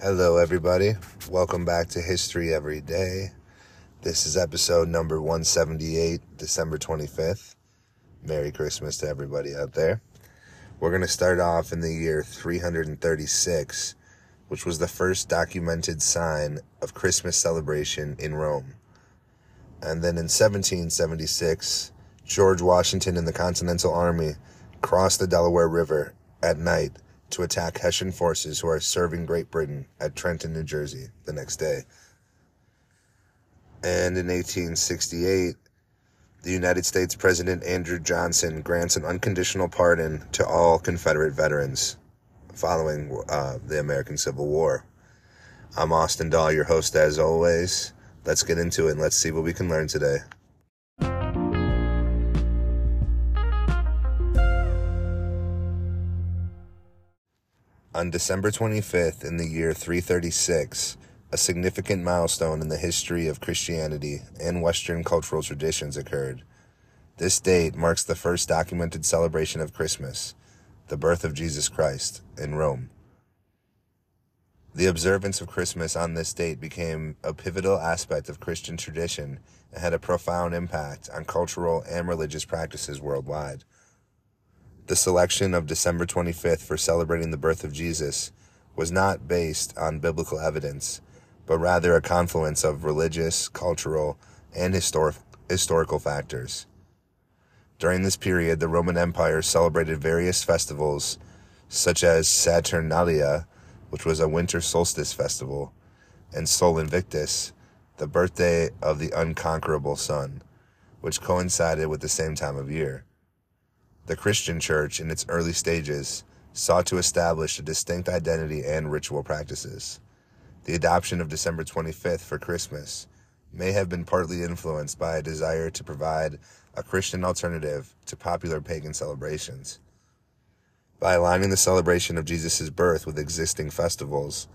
Hello, everybody. Welcome back to History Every Day. This is episode number 178, December 25th. Merry Christmas to everybody out there. We're going to start off in the year 336, which was the first documented sign of Christmas celebration in Rome. And then in 1776, George Washington and the Continental Army crossed the Delaware River at night to attack Hessian forces who are serving Great Britain at Trenton, New Jersey the next day. And in 1868, the United States President Andrew Johnson grants an unconditional pardon to all Confederate veterans following uh, the American Civil War. I'm Austin Dahl, your host as always. Let's get into it and let's see what we can learn today. On December 25th in the year 336, a significant milestone in the history of Christianity and Western cultural traditions occurred. This date marks the first documented celebration of Christmas, the birth of Jesus Christ, in Rome. The observance of Christmas on this date became a pivotal aspect of Christian tradition and had a profound impact on cultural and religious practices worldwide. The selection of December 25th for celebrating the birth of Jesus was not based on biblical evidence, but rather a confluence of religious, cultural, and historic, historical factors. During this period, the Roman Empire celebrated various festivals, such as Saturnalia, which was a winter solstice festival, and Sol Invictus, the birthday of the unconquerable sun, which coincided with the same time of year. The Christian church, in its early stages, sought to establish a distinct identity and ritual practices. The adoption of December 25th for Christmas may have been partly influenced by a desire to provide a Christian alternative to popular pagan celebrations. By aligning the celebration of Jesus' birth with existing festivals,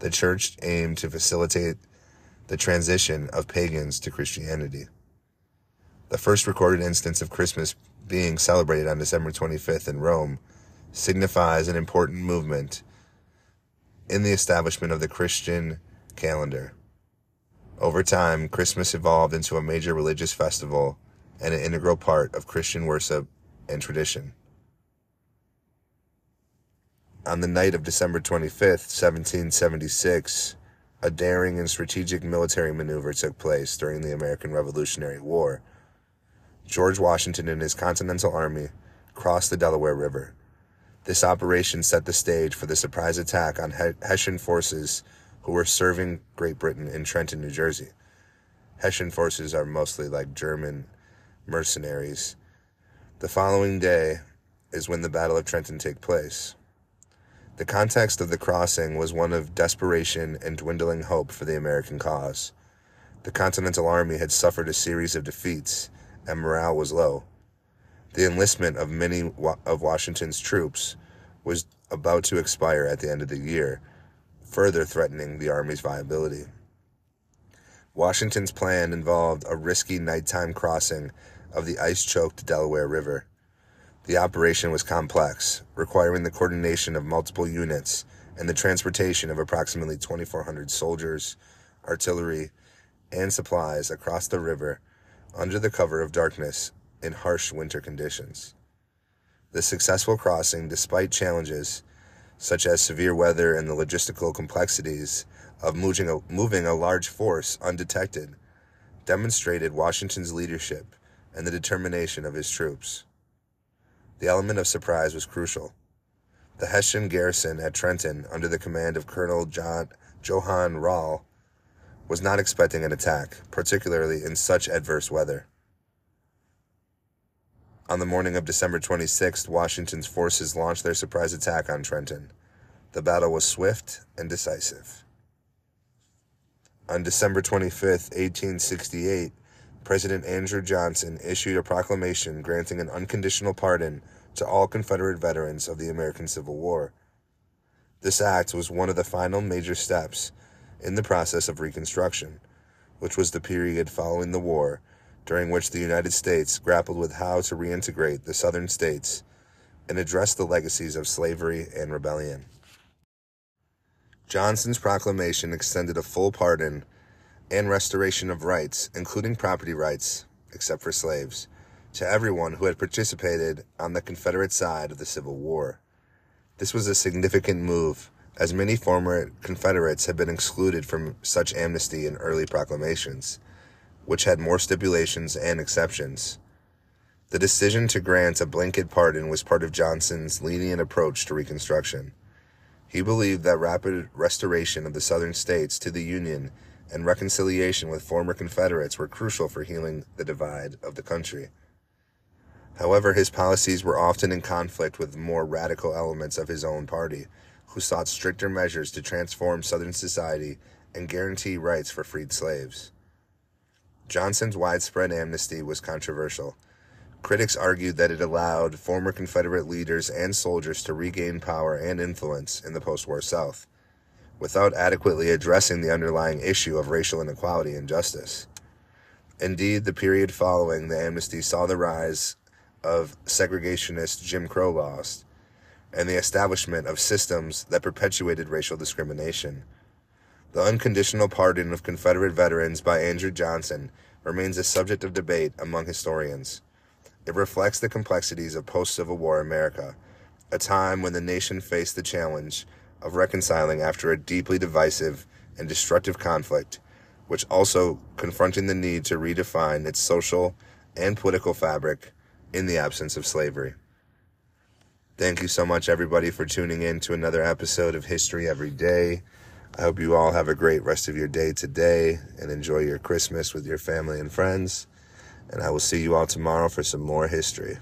the church aimed to facilitate the transition of pagans to Christianity. The first recorded instance of Christmas being celebrated on December 25th in Rome signifies an important movement in the establishment of the Christian calendar. Over time, Christmas evolved into a major religious festival and an integral part of Christian worship and tradition. On the night of December 25th, 1776, a daring and strategic military maneuver took place during the American Revolutionary War George Washington and his Continental Army crossed the Delaware River. This operation set the stage for the surprise attack on Hessian forces who were serving Great Britain in Trenton, New Jersey. Hessian forces are mostly like German mercenaries. The following day is when the Battle of Trenton took place. The context of the crossing was one of desperation and dwindling hope for the American cause. The Continental Army had suffered a series of defeats and morale was low. The enlistment of many of Washington's troops was about to expire at the end of the year, further threatening the Army's viability. Washington's plan involved a risky nighttime crossing of the ice choked Delaware River. The operation was complex, requiring the coordination of multiple units and the transportation of approximately 2,400 soldiers, artillery, and supplies across the river under the cover of darkness in harsh winter conditions. The successful crossing, despite challenges such as severe weather and the logistical complexities of moving a, moving a large force undetected, demonstrated Washington's leadership and the determination of his troops. The element of surprise was crucial. The Hessian garrison at Trenton, under the command of Colonel John, Johann Rall, was not expecting an attack, particularly in such adverse weather. On the morning of December 26th, Washington's forces launched their surprise attack on Trenton. The battle was swift and decisive. On December 25th, 1868, President Andrew Johnson issued a proclamation granting an unconditional pardon to all Confederate veterans of the American Civil War. This act was one of the final major steps in the process of Reconstruction, which was the period following the war during which the United States grappled with how to reintegrate the southern states and address the legacies of slavery and rebellion. Johnson's proclamation extended a full pardon and restoration of rights, including property rights, except for slaves, to everyone who had participated on the Confederate side of the Civil War. This was a significant move, as many former Confederates had been excluded from such amnesty in early proclamations, which had more stipulations and exceptions. The decision to grant a blanket pardon was part of Johnson's lenient approach to Reconstruction. He believed that rapid restoration of the Southern states to the Union and reconciliation with former Confederates were crucial for healing the divide of the country. However, his policies were often in conflict with more radical elements of his own party, who sought stricter measures to transform Southern society and guarantee rights for freed slaves. Johnson's widespread amnesty was controversial Critics argued that it allowed former Confederate leaders and soldiers to regain power and influence in the post war South without adequately addressing the underlying issue of racial inequality and justice. Indeed, the period following the amnesty saw the rise of segregationist Jim Crow laws and the establishment of systems that perpetuated racial discrimination. The unconditional pardon of Confederate veterans by Andrew Johnson remains a subject of debate among historians. It reflects the complexities of post Civil War America, a time when the nation faced the challenge of reconciling after a deeply divisive and destructive conflict, which also confronting the need to redefine its social and political fabric in the absence of slavery. Thank you so much, everybody, for tuning in to another episode of History Every Day. I hope you all have a great rest of your day today and enjoy your Christmas with your family and friends and I will see you all tomorrow for some more history.